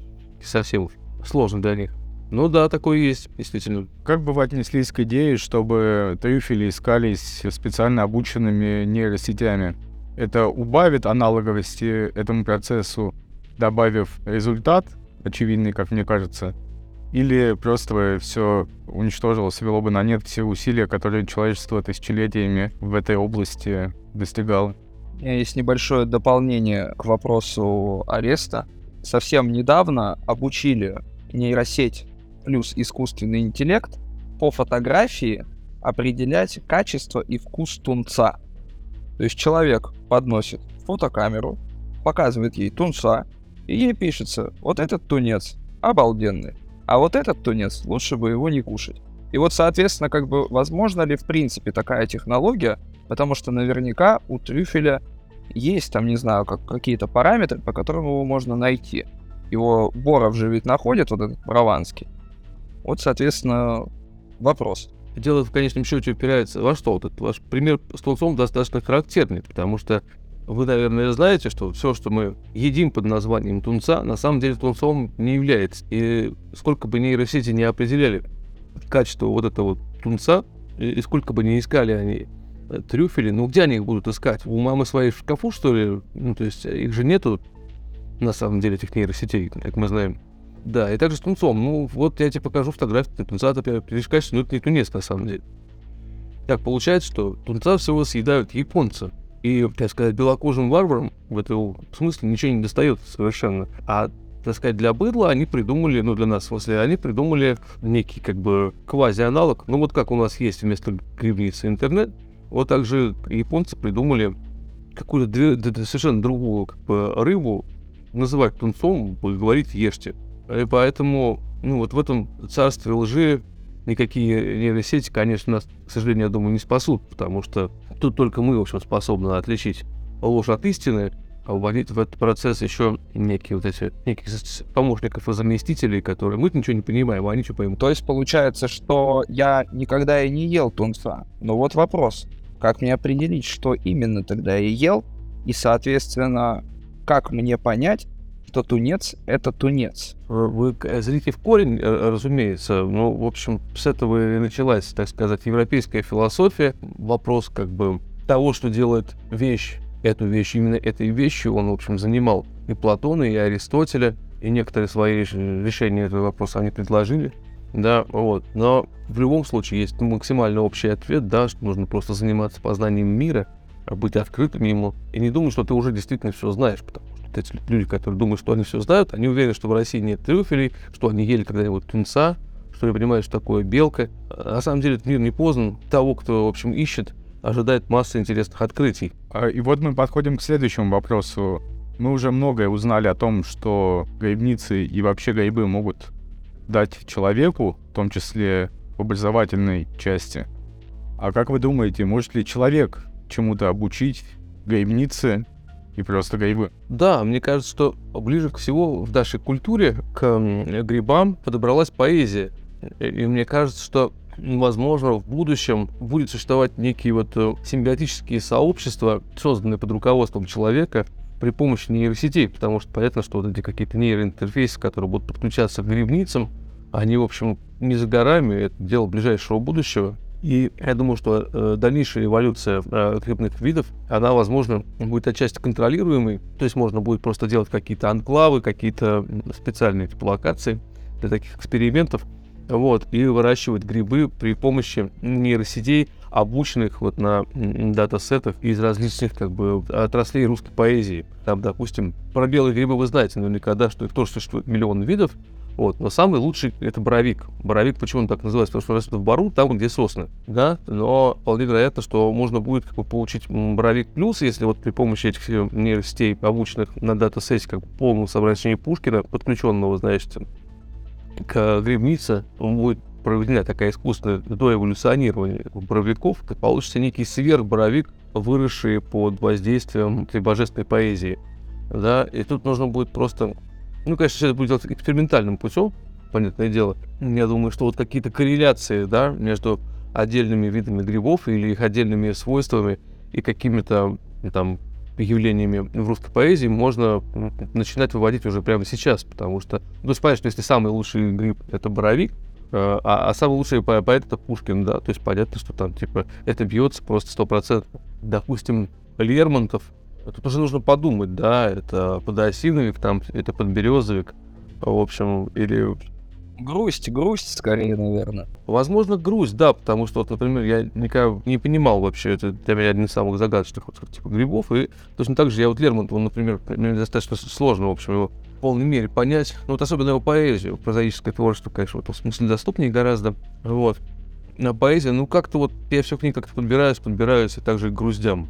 совсем сложно для них. Ну да, такое есть, действительно. Как бы вы отнеслись к идее, чтобы трюфели искались специально обученными нейросетями? Это убавит аналоговости этому процессу, добавив результат, очевидный, как мне кажется, или просто все уничтожило, свело бы на нет все усилия, которые человечество тысячелетиями в этой области достигало? У меня есть небольшое дополнение к вопросу ареста. Совсем недавно обучили нейросеть плюс искусственный интеллект по фотографии определять качество и вкус тунца. То есть человек подносит фотокамеру, показывает ей тунца, и ей пишется, вот этот тунец обалденный, а вот этот тунец лучше бы его не кушать. И вот, соответственно, как бы, возможно ли в принципе такая технология, потому что наверняка у трюфеля есть там, не знаю, как, какие-то параметры, по которым его можно найти. Его Боров же ведь находит, вот этот прованский. Вот, соответственно, вопрос. Дело в конечном счете упирается во что? Вот этот ваш пример с тунцом достаточно характерный, потому что вы, наверное, знаете, что все, что мы едим под названием тунца, на самом деле тунцом не является. И сколько бы нейросети не определяли качество вот этого тунца, и сколько бы не искали они э, трюфели, ну где они их будут искать? У мамы своей в шкафу, что ли? Ну, то есть их же нету, на самом деле, этих нейросетей, как мы знаем. Да, и также с тунцом. Ну, вот я тебе покажу фотографию тунца, ты качество, но это не тунец на самом деле. Так получается, что тунца всего съедают японцы. И, так сказать, белокожим варварам в этом смысле ничего не достает совершенно. А, так сказать, для быдла они придумали, ну, для нас, в смысле, они придумали некий, как бы, квази-аналог. Ну, вот как у нас есть вместо грибницы интернет, вот также японцы придумали какую-то совершенно другую как бы, рыбу, называть тунцом, говорить ешьте. И поэтому, ну вот в этом царстве лжи никакие нейросети, конечно, нас, к сожалению, я думаю, не спасут, потому что тут только мы, в общем, способны отличить ложь от истины, а вводить в этот процесс еще некие вот эти неких помощников и заместителей, которые мы ничего не понимаем, а они что поймут. То есть получается, что я никогда и не ел тунца. Но вот вопрос, как мне определить, что именно тогда я ел, и, соответственно, как мне понять, что тунец — это тунец. Вы э, зрите в корень, э, разумеется. Ну, в общем, с этого и началась, так сказать, европейская философия. Вопрос как бы того, что делает вещь, эту вещь, именно этой вещью, он, в общем, занимал и Платона, и Аристотеля, и некоторые свои решения этого вопроса они предложили. Да, вот. Но в любом случае есть максимально общий ответ, да, что нужно просто заниматься познанием мира, быть открытым ему, и не думать, что ты уже действительно все знаешь, потому эти люди, которые думают, что они все знают, они уверены, что в России нет трюфелей, что они ели когда-нибудь тунца, что они понимают, что такое белка. А на самом деле этот мир не познан. Того, кто, в общем, ищет, ожидает масса интересных открытий. А, и вот мы подходим к следующему вопросу. Мы уже многое узнали о том, что грибницы и вообще грибы могут дать человеку, в том числе в образовательной части. А как вы думаете, может ли человек чему-то обучить грибницы и просто грибы? Да, мне кажется, что ближе всего в нашей культуре к грибам подобралась поэзия. И мне кажется, что возможно, в будущем будет существовать некие вот э, симбиотические сообщества, созданные под руководством человека, при помощи нейросетей, потому что понятно, что вот эти какие-то нейроинтерфейсы, которые будут подключаться к грибницам, они, в общем, не за горами, это дело ближайшего будущего. И я думаю, что э, дальнейшая эволюция э, грибных видов, она, возможно, будет отчасти контролируемой. То есть можно будет просто делать какие-то анклавы, какие-то специальные типа, локации для таких экспериментов. Вот, и выращивать грибы при помощи нейросетей, обученных вот на датасетах из различных как бы отраслей русской поэзии. Там, допустим, про белые грибы вы знаете наверняка, да, что их тоже существует миллион видов, вот. Но самый лучший это боровик. Боровик, почему он так называется? Потому что растет в бару, там, где сосны. Да? Но вполне вероятно, что можно будет как бы, получить боровик плюс, если вот при помощи этих нейросетей, обученных на датасете, как полного собрания Пушкина, подключенного, значит, к грибнице, он будет проведена такая искусственная доэволюционирование боровиков, то получится некий сверхборовик, выросший под воздействием этой божественной поэзии. Да, и тут нужно будет просто, ну, конечно, все это будет делать экспериментальным путем, понятное дело. Я думаю, что вот какие-то корреляции, да, между отдельными видами грибов или их отдельными свойствами и какими-то там явлениями в русской поэзии можно начинать выводить уже прямо сейчас, потому что, ну, понятно, что если самый лучший гриб — это боровик, Э, а, а самый лучший поэт это Пушкин, да, то есть понятно, что там, типа, это бьется просто сто процентов. Допустим, Лермонтов, тут уже нужно подумать, да, это подосиновик, там, это подберезовик, в общем, или... Грусть, грусть скорее, наверное. Возможно, грусть, да, потому что, вот, например, я никогда не понимал вообще, это для меня один из самых загадочных вот, типа грибов, и точно так же я вот Лермонтова, например, мне достаточно сложно, в общем, его полной мере понять, ну вот особенно его поэзию, прозаическое творчество, конечно, в этом смысле доступнее гораздо, вот. А поэзия, ну как-то вот, я все к ней как-то подбираюсь, подбираюсь, и также к груздям.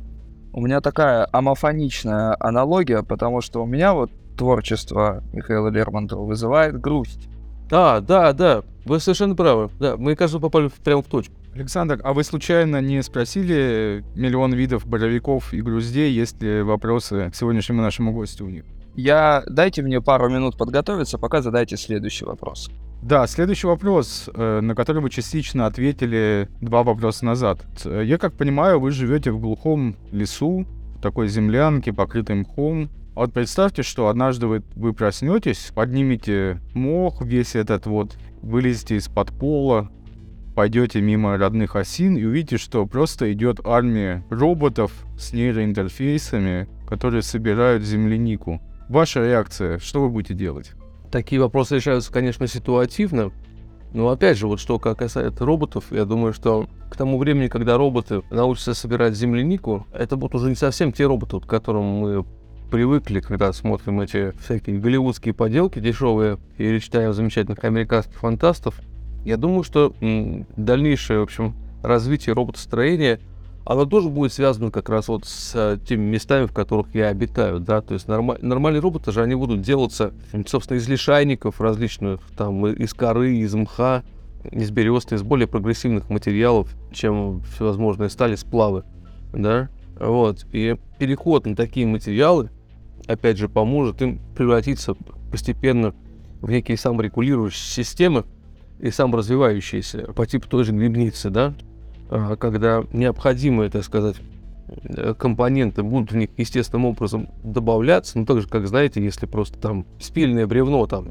У меня такая амофоничная аналогия, потому что у меня вот творчество Михаила Лермонтова вызывает грусть. Да, да, да, вы совершенно правы. Да, мы, кажется, попали прямо в точку. Александр, а вы случайно не спросили миллион видов боровиков и груздей, есть ли вопросы к сегодняшнему нашему гостю у них? Я дайте мне пару минут подготовиться, пока задайте следующий вопрос. Да, следующий вопрос, э, на который вы частично ответили два вопроса назад. Я как понимаю, вы живете в глухом лесу, в такой землянке, покрытой мхом. А вот представьте, что однажды вы, вы проснетесь, поднимете мох весь этот вот, вылезете из-под пола, пойдете мимо родных осин и увидите, что просто идет армия роботов с нейроинтерфейсами, которые собирают землянику. Ваша реакция, что вы будете делать? Такие вопросы решаются, конечно, ситуативно. Но опять же, вот что касается роботов, я думаю, что к тому времени, когда роботы научатся собирать землянику, это будут уже не совсем те роботы, к которым мы привыкли, когда смотрим эти всякие голливудские поделки дешевые или читаем замечательных американских фантастов. Я думаю, что дальнейшее, в общем, развитие роботостроения – оно тоже будет связано как раз вот с э, теми местами, в которых я обитаю, да, то есть норма- нормальные роботы же, они будут делаться, собственно, из лишайников различных, там, из коры, из мха, из берез, из более прогрессивных материалов, чем всевозможные стали, сплавы, да, вот, и переход на такие материалы, опять же, поможет им превратиться постепенно в некие саморегулирующие системы и саморазвивающиеся по типу той же грибницы, да, когда необходимые, так сказать, э, компоненты будут в них естественным образом добавляться, ну так же, как знаете, если просто там спильное бревно там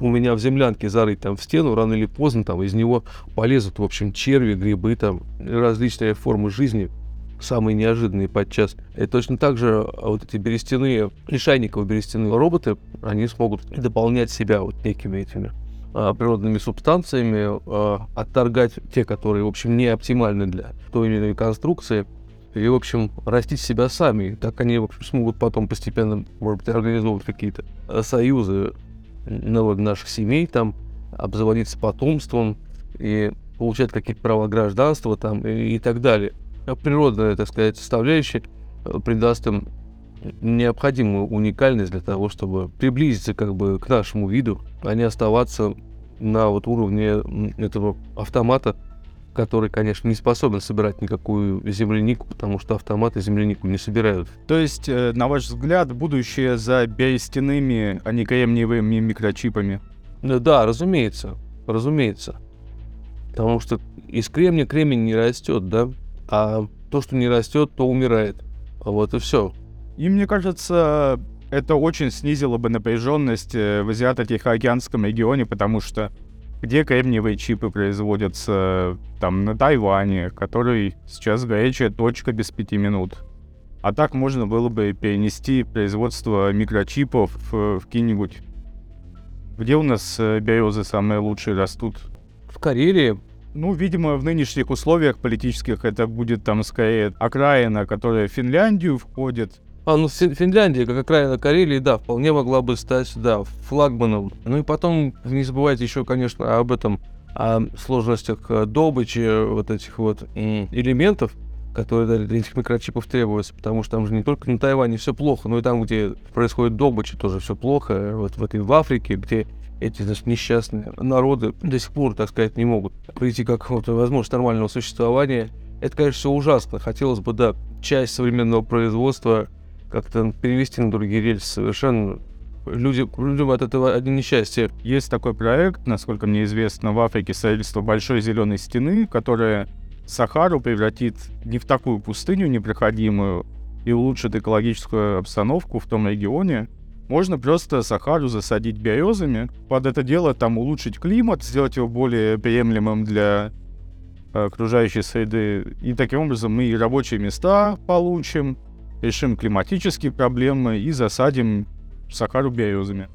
у меня в землянке зарыть там в стену, рано или поздно там из него полезут, в общем, черви, грибы, там различные формы жизни, самые неожиданные подчас. И точно так же а, вот эти берестяные, лишайниковые берестяные роботы, они смогут дополнять себя вот некими этими а, природными субстанциями, а, отторгать те, которые, в общем, не оптимальны для той или иной конструкции, и, в общем, растить себя сами. Так они, в общем, смогут потом постепенно, может быть, организовывать какие-то союзы народ наших семей, там, обзаводиться потомством и получать какие-то права гражданства там и, и так далее. Природная, так сказать, составляющая э, придаст им необходимую уникальность для того, чтобы приблизиться как бы к нашему виду, а не оставаться на вот уровне этого автомата, который, конечно, не способен собирать никакую землянику, потому что автоматы землянику не собирают. То есть, э, на ваш взгляд, будущее за биостяными, а не кремниевыми микрочипами? Да, разумеется, разумеется. Потому что из кремния кремень не растет, да? А то, что не растет, то умирает. Вот и все. И мне кажется, это очень снизило бы напряженность э, в Азиато-Тихоокеанском регионе, потому что где кремниевые чипы производятся, там, на Тайване, который сейчас горячая точка без пяти минут. А так можно было бы перенести производство микрочипов в, в какие-нибудь... Где у нас э, березы самые лучшие растут? В Карелии. Ну, видимо, в нынешних условиях политических это будет там скорее окраина, которая в Финляндию входит. А, ну Финляндия, как окраина Карелии, да, вполне могла бы стать, да, флагманом. Ну и потом не забывайте еще, конечно, об этом, о сложностях э, добычи вот этих вот элементов, которые для этих микрочипов требуются, потому что там же не только на Тайване все плохо, но и там, где происходит добыча, тоже все плохо. Вот в этой в Африке, где эти значит, несчастные народы до сих пор, так сказать, не могут прийти к какому-то возможность нормального существования. Это, конечно, все ужасно. Хотелось бы, да, часть современного производства как-то перевести на другие рельсы совершенно. Люди, людям от этого одни несчастья. Есть такой проект, насколько мне известно, в Африке строительство большой зеленой стены, которая Сахару превратит не в такую пустыню непроходимую и улучшит экологическую обстановку в том регионе. Можно просто Сахару засадить березами, под это дело там улучшить климат, сделать его более приемлемым для э, окружающей среды. И таким образом мы и рабочие места получим, решим климатические проблемы и засадим Сахару березами.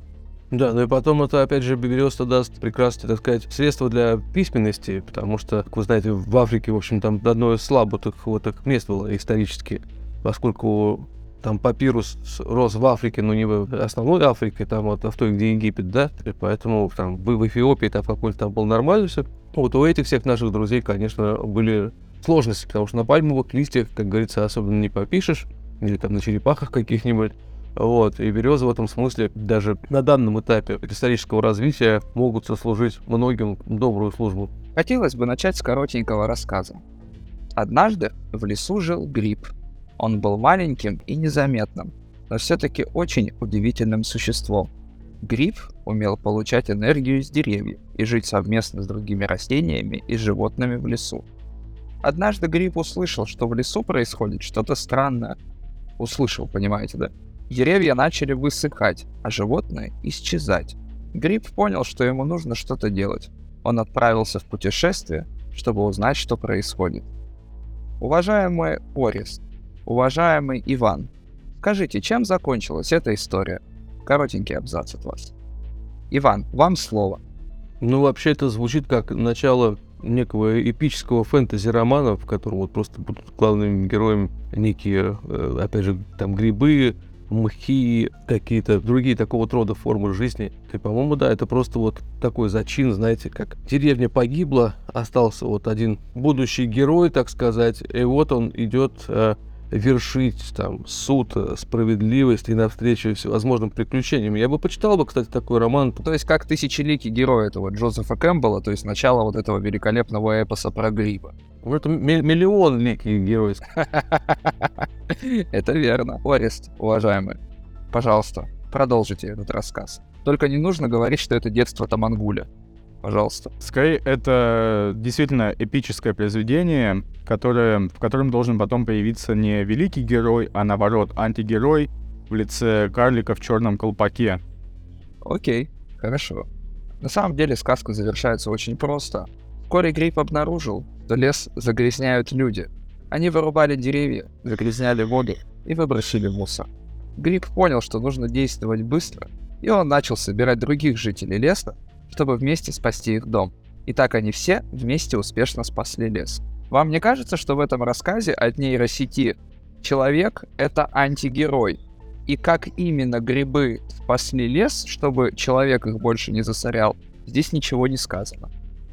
Да, ну и потом это, опять же, береза даст прекрасное, так сказать, средство для письменности, потому что, как вы знаете, в Африке, в общем, там одно из слабых вот таких мест было исторически, поскольку там папирус рос в Африке, но не в основной Африке, там вот в той, где Египет, да, и поэтому там в Эфиопии там какой-то там был нормально все. Вот у этих всех наших друзей, конечно, были сложности, потому что на пальмовых листьях, как говорится, особенно не попишешь, или там на черепахах каких-нибудь. Вот, и березы в этом смысле даже на данном этапе исторического развития могут сослужить многим добрую службу. Хотелось бы начать с коротенького рассказа. Однажды в лесу жил гриб. Он был маленьким и незаметным, но все-таки очень удивительным существом. Гриб умел получать энергию из деревьев и жить совместно с другими растениями и животными в лесу. Однажды Гриб услышал, что в лесу происходит что-то странное, услышал, понимаете, да? Деревья начали высыхать, а животные исчезать. Гриб понял, что ему нужно что-то делать. Он отправился в путешествие, чтобы узнать, что происходит. Уважаемый Орест, уважаемый Иван, скажите, чем закончилась эта история? Коротенький абзац от вас. Иван, вам слово. Ну, вообще это звучит как начало некого эпического фэнтези-романа, в котором вот просто будут главными героями некие, э, опять же, там грибы, мхи, какие-то другие такого вот рода формы жизни. И, по-моему, да, это просто вот такой зачин, знаете, как деревня погибла, остался вот один будущий герой, так сказать, и вот он идет э, вершить там суд, э, справедливость и навстречу всевозможным приключениям. Я бы почитал бы, кстати, такой роман. То есть как тысячеликий герой этого Джозефа Кэмпбелла, то есть начало вот этого великолепного эпоса про гриба. Ну, это миллион ликий герой. Это верно. Орест, уважаемый, пожалуйста, продолжите этот рассказ. Только не нужно говорить, что это детство Тамангуля. Пожалуйста. Скорее, это действительно эпическое произведение, которое, в котором должен потом появиться не великий герой, а наоборот антигерой в лице карлика в черном колпаке. Окей, хорошо. На самом деле сказка завершается очень просто. Вскоре Гриб обнаружил, что лес загрязняют люди. Они вырубали деревья, загрязняли воду и выбросили мусор. Гриб понял, что нужно действовать быстро, и он начал собирать других жителей леса, чтобы вместе спасти их дом. И так они все вместе успешно спасли лес. Вам не кажется, что в этом рассказе от нейросети человек — это антигерой? И как именно грибы спасли лес, чтобы человек их больше не засорял, здесь ничего не сказано.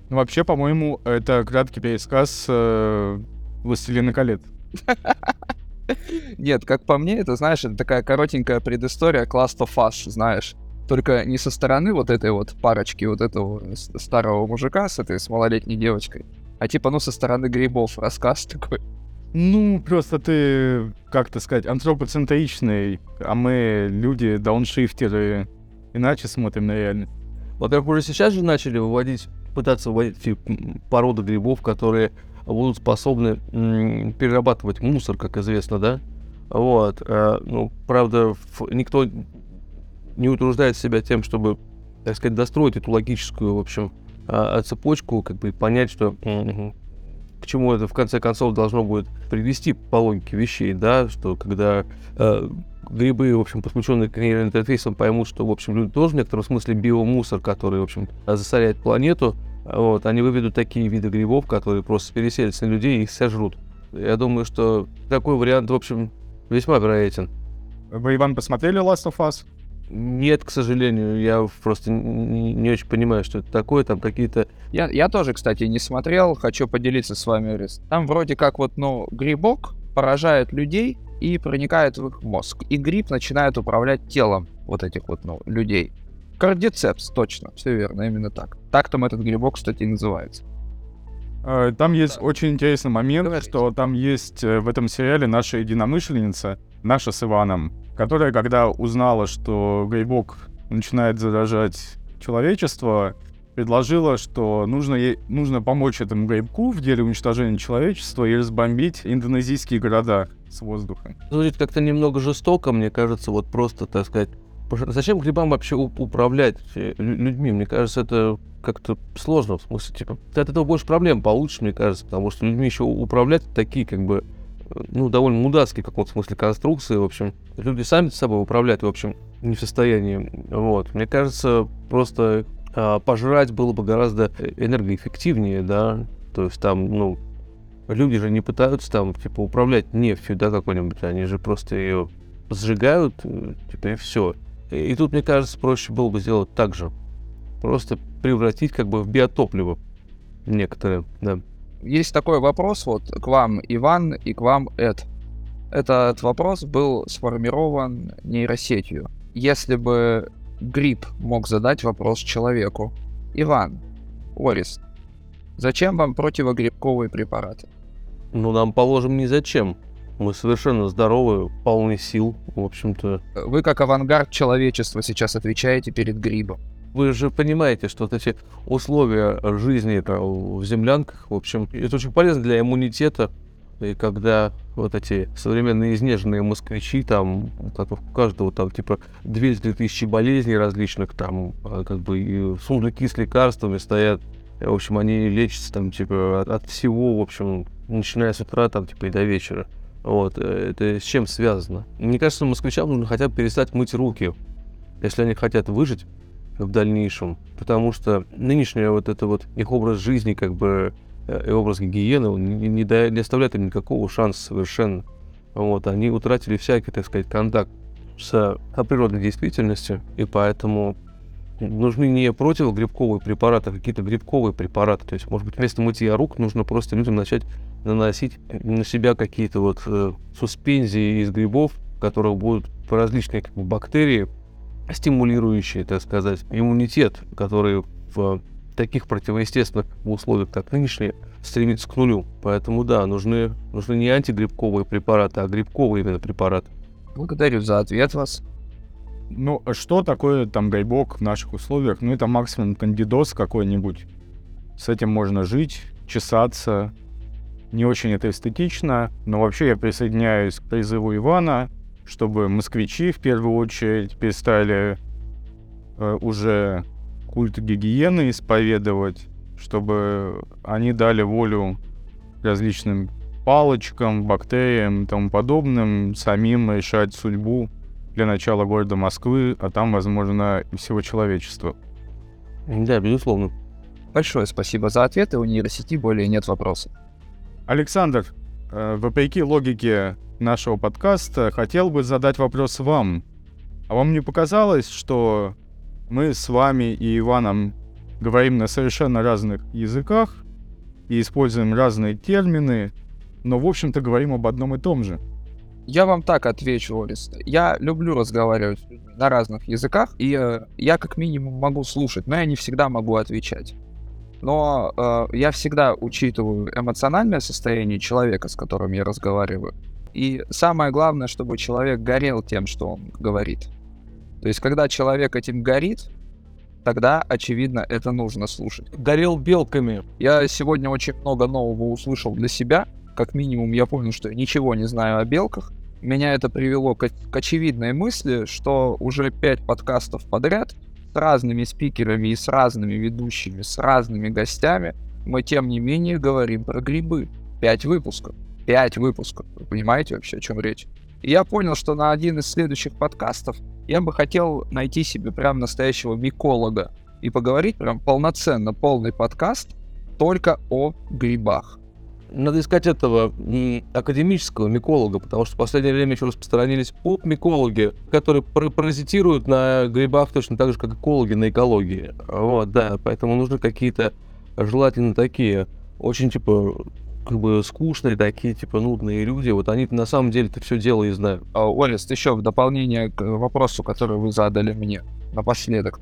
Ну, вообще, по-моему, это краткий пересказ э, «Властелина колец». Нет, как по мне, это, знаешь, это такая коротенькая предыстория Last of Us, знаешь. Только не со стороны вот этой вот парочки, вот этого старого мужика с этой с малолетней девочкой, а типа, ну, со стороны грибов рассказ такой. Ну, просто ты, как то сказать, антропоцентричный, а мы люди, дауншифтеры, иначе смотрим на реальность. Во-первых, уже сейчас же начали выводить, пытаться выводить породы грибов, которые будут способны перерабатывать мусор, как известно, да? Вот. А, ну, правда, никто не утруждает себя тем, чтобы, так сказать, достроить эту логическую, в общем, а, цепочку, как бы понять, что к чему это в конце концов должно будет привести по логике вещей, да, что когда э, грибы, в общем, подключенные к нейроинтерфейсам поймут, что, в общем, люди тоже в некотором смысле биомусор, который, в общем, засоряет планету, вот, они выведут такие виды грибов, которые просто переселятся на людей и их сожрут. Я думаю, что такой вариант, в общем, весьма вероятен. Вы, Иван, посмотрели Last of Us? Нет, к сожалению, я просто не, не очень понимаю, что это такое, там какие-то... Я, я тоже, кстати, не смотрел, хочу поделиться с вами. Там вроде как вот, ну, грибок поражает людей и проникает в их мозг. И гриб начинает управлять телом вот этих вот, ну, людей. Кардицепс, точно, все верно, именно так. Так там этот грибок, кстати, и называется. Э, там есть очень интересный момент, Говорите. что там есть э, в этом сериале наша единомышленница, наша с Иваном, которая, когда узнала, что грибок начинает заражать человечество, предложила, что нужно, ей, нужно помочь этому грибку в деле уничтожения человечества и разбомбить индонезийские города с воздуха. Звучит как-то немного жестоко, мне кажется, вот просто, так сказать, Зачем грибам вообще управлять людьми? Мне кажется, это как-то сложно, в смысле, типа, ты от этого больше проблем получишь, мне кажется, потому что людьми еще управлять такие, как бы, ну, довольно мудацкие, в каком-то смысле, конструкции, в общем. Люди сами собой управлять, в общем, не в состоянии. Вот. Мне кажется, просто а, пожрать было бы гораздо энергоэффективнее, да, то есть там, ну, люди же не пытаются там, типа, управлять нефтью, да, какой-нибудь, они же просто ее сжигают, э, типа, и все. И, и тут, мне кажется, проще было бы сделать так же. Просто превратить как бы в биотопливо некоторые, да есть такой вопрос вот к вам, Иван, и к вам, Эд. Этот вопрос был сформирован нейросетью. Если бы гриб мог задать вопрос человеку. Иван, Орис, зачем вам противогрибковые препараты? Ну, нам, положим, не зачем. Мы совершенно здоровы, полны сил, в общем-то. Вы как авангард человечества сейчас отвечаете перед грибом. Вы же понимаете, что вот эти условия жизни в землянках, в общем, это очень полезно для иммунитета. И когда вот эти современные изнеженные москвичи, там, у каждого там типа 200 тысячи болезней различных, там, а, как бы сундуки с лекарствами стоят, в общем, они лечатся там, типа, от, от всего, в общем, начиная с утра, там, типа, и до вечера. Вот, э, это с чем связано? Мне кажется, москвичам нужно хотя бы перестать мыть руки, если они хотят выжить в дальнейшем, потому что нынешний вот это вот их образ жизни, как бы, э, и образ гигиены, не, не, да, не оставляет им никакого шанса совершенно. Вот, они утратили всякий, так сказать, контакт с природной действительностью, и поэтому нужны не противогрибковые препараты, а какие-то грибковые препараты. То есть, может быть, вместо мытья рук нужно просто людям начать наносить на себя какие-то вот э, суспензии из грибов, которые будут по различные как бы, бактерии стимулирующие, так сказать, иммунитет, который в таких противоестественных условиях, как нынешние, стремится к нулю. Поэтому да, нужны, нужны не антигрибковые препараты, а грибковые именно препараты. Благодарю за ответ вас. Ну, что такое там гайбок в наших условиях? Ну, это максимум кандидоз какой-нибудь. С этим можно жить, чесаться. Не очень это эстетично, но вообще я присоединяюсь к призыву Ивана, чтобы москвичи в первую очередь перестали э, уже культ гигиены исповедовать, чтобы они дали волю различным палочкам, бактериям и тому подобным, самим решать судьбу для начала города Москвы, а там, возможно, и всего человечества. Да, безусловно. Большое спасибо за ответы. У нейросети более нет вопросов. Александр, вопреки логике нашего подкаста, хотел бы задать вопрос вам. А вам не показалось, что мы с вами и Иваном говорим на совершенно разных языках и используем разные термины, но, в общем-то, говорим об одном и том же? Я вам так отвечу, Орест. Я люблю разговаривать на разных языках, и э, я как минимум могу слушать, но я не всегда могу отвечать. Но э, я всегда учитываю эмоциональное состояние человека, с которым я разговариваю. И самое главное, чтобы человек горел тем, что он говорит. То есть, когда человек этим горит, тогда, очевидно, это нужно слушать. Горел белками. Я сегодня очень много нового услышал для себя. Как минимум, я понял, что я ничего не знаю о белках. Меня это привело к, к очевидной мысли, что уже пять подкастов подряд разными спикерами и с разными ведущими, с разными гостями мы, тем не менее, говорим про грибы. Пять выпусков. Пять выпусков. Вы понимаете вообще, о чем речь? И я понял, что на один из следующих подкастов я бы хотел найти себе прям настоящего миколога и поговорить прям полноценно, полный подкаст только о грибах. Надо искать этого академического миколога, потому что в последнее время еще распространились поп-микологи, которые пар- паразитируют на грибах точно так же, как экологи на экологии. Вот, да, поэтому нужны какие-то желательно такие, очень, типа, как бы скучные такие, типа, нудные люди. Вот они на самом деле это все дело и знают. А, Орест, еще в дополнение к вопросу, который вы задали мне напоследок.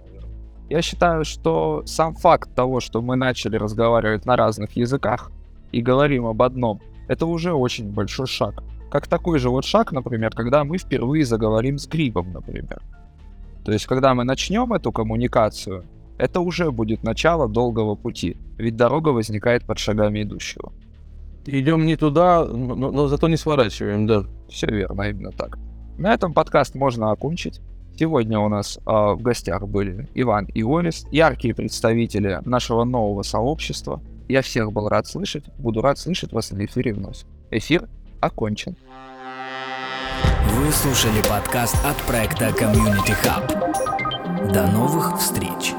Я считаю, что сам факт того, что мы начали разговаривать на разных языках и говорим об одном, это уже очень большой шаг. Как такой же вот шаг, например, когда мы впервые заговорим с грибом, например. То есть, когда мы начнем эту коммуникацию, это уже будет начало долгого пути, ведь дорога возникает под шагами идущего. Идем не туда, но, но зато не сворачиваем, да. Все верно, именно так. На этом подкаст можно окончить. Сегодня у нас э, в гостях были Иван и Орис, яркие представители нашего нового сообщества. Я всех был рад слышать, буду рад слышать вас на эфире вновь. Эфир окончен. Вы слушали подкаст от проекта Community Hub. До новых встреч!